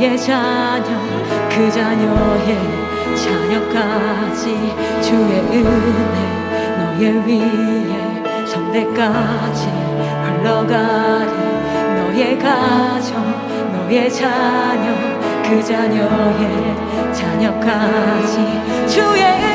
자녀 그 자녀의 자녀까지 주의 은혜 너의 위에 성대까지 흘러가리. 너의 가정 너의 자녀 그 자녀의 자녀까지 주의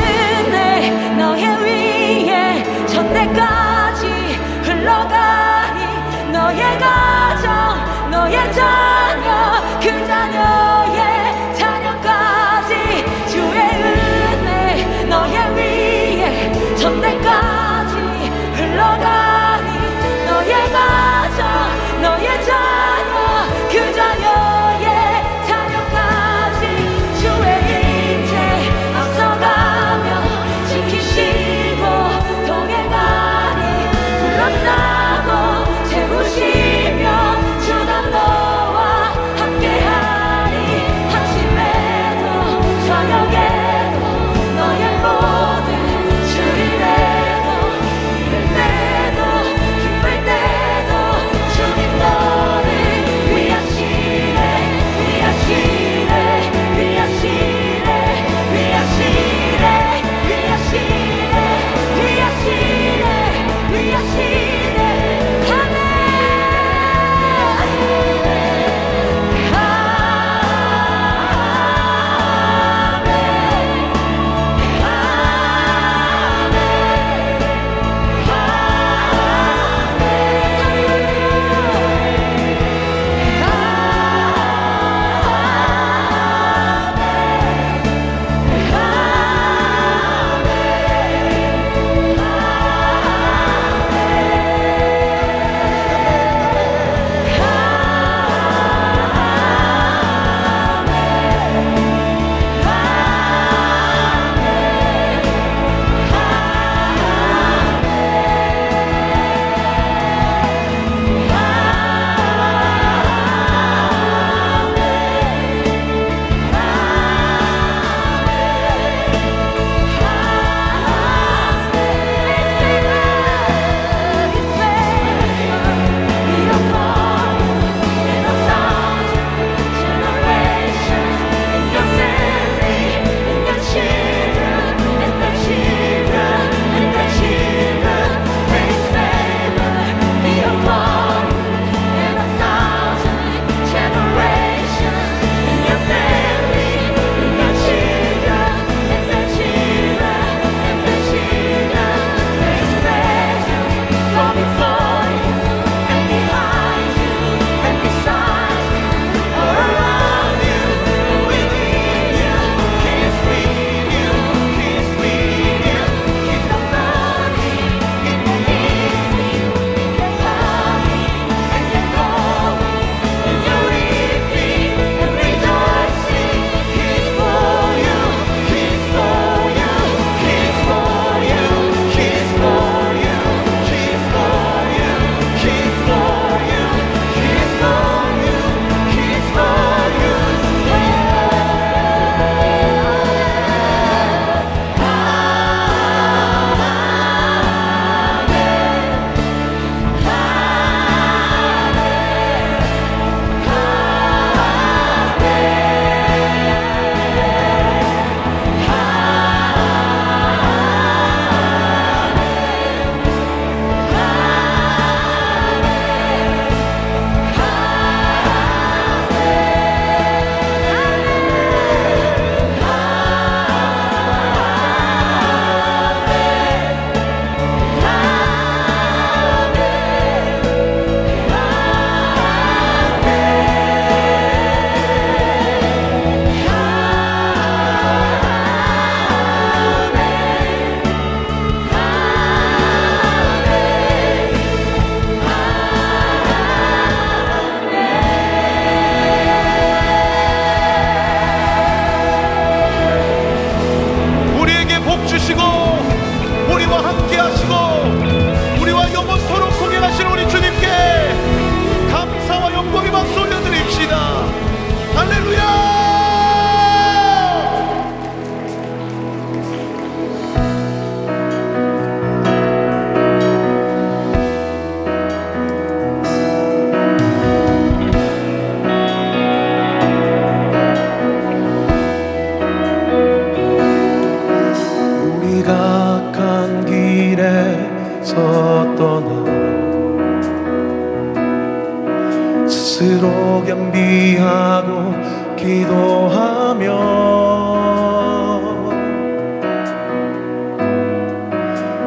스스로 겸비하고 기도하며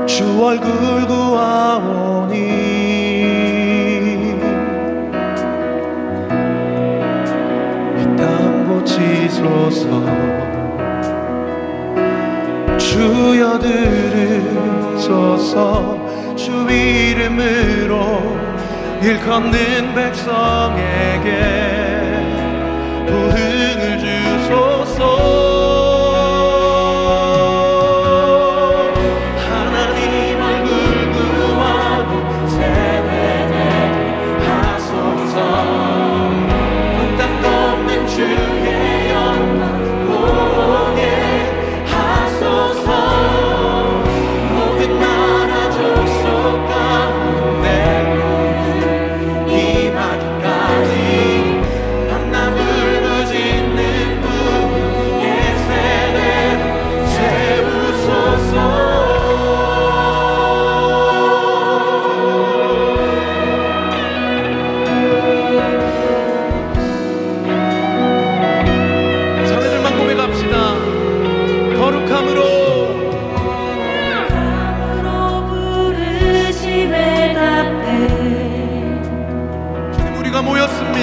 주 얼굴 구하오니 이땅 고치소서. 주여 들으소서 주 이름으로 일컫는 백성에게 부흥을 주소서.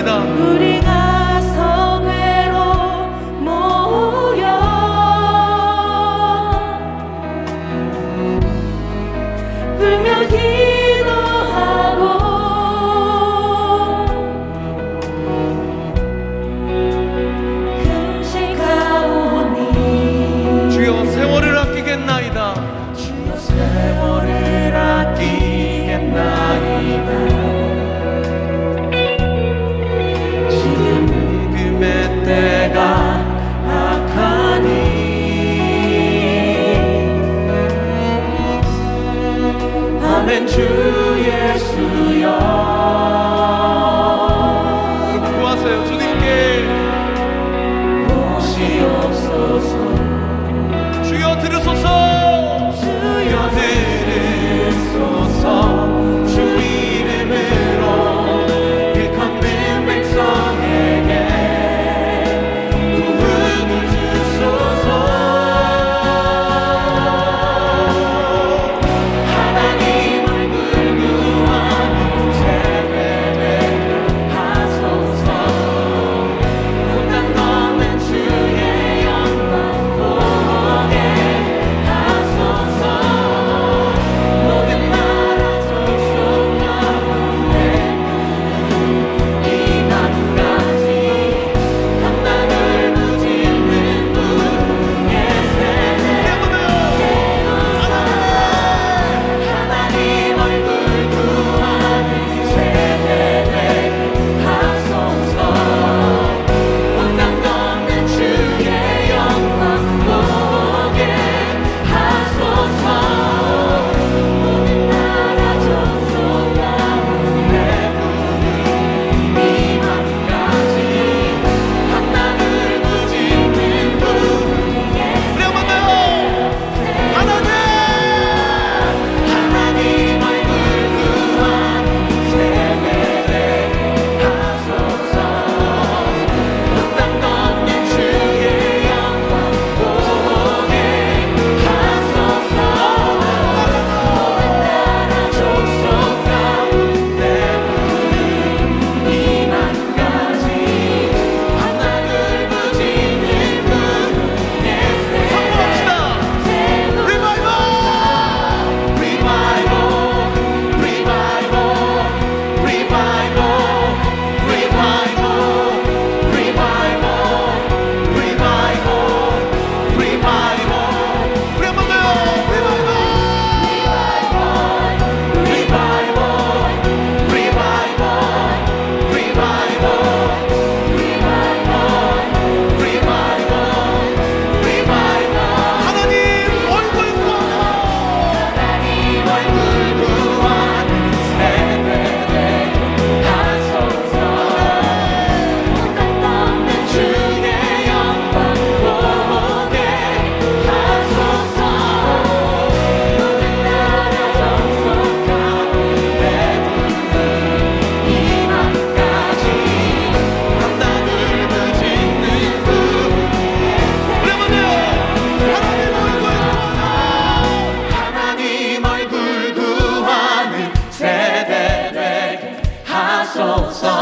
up. soul.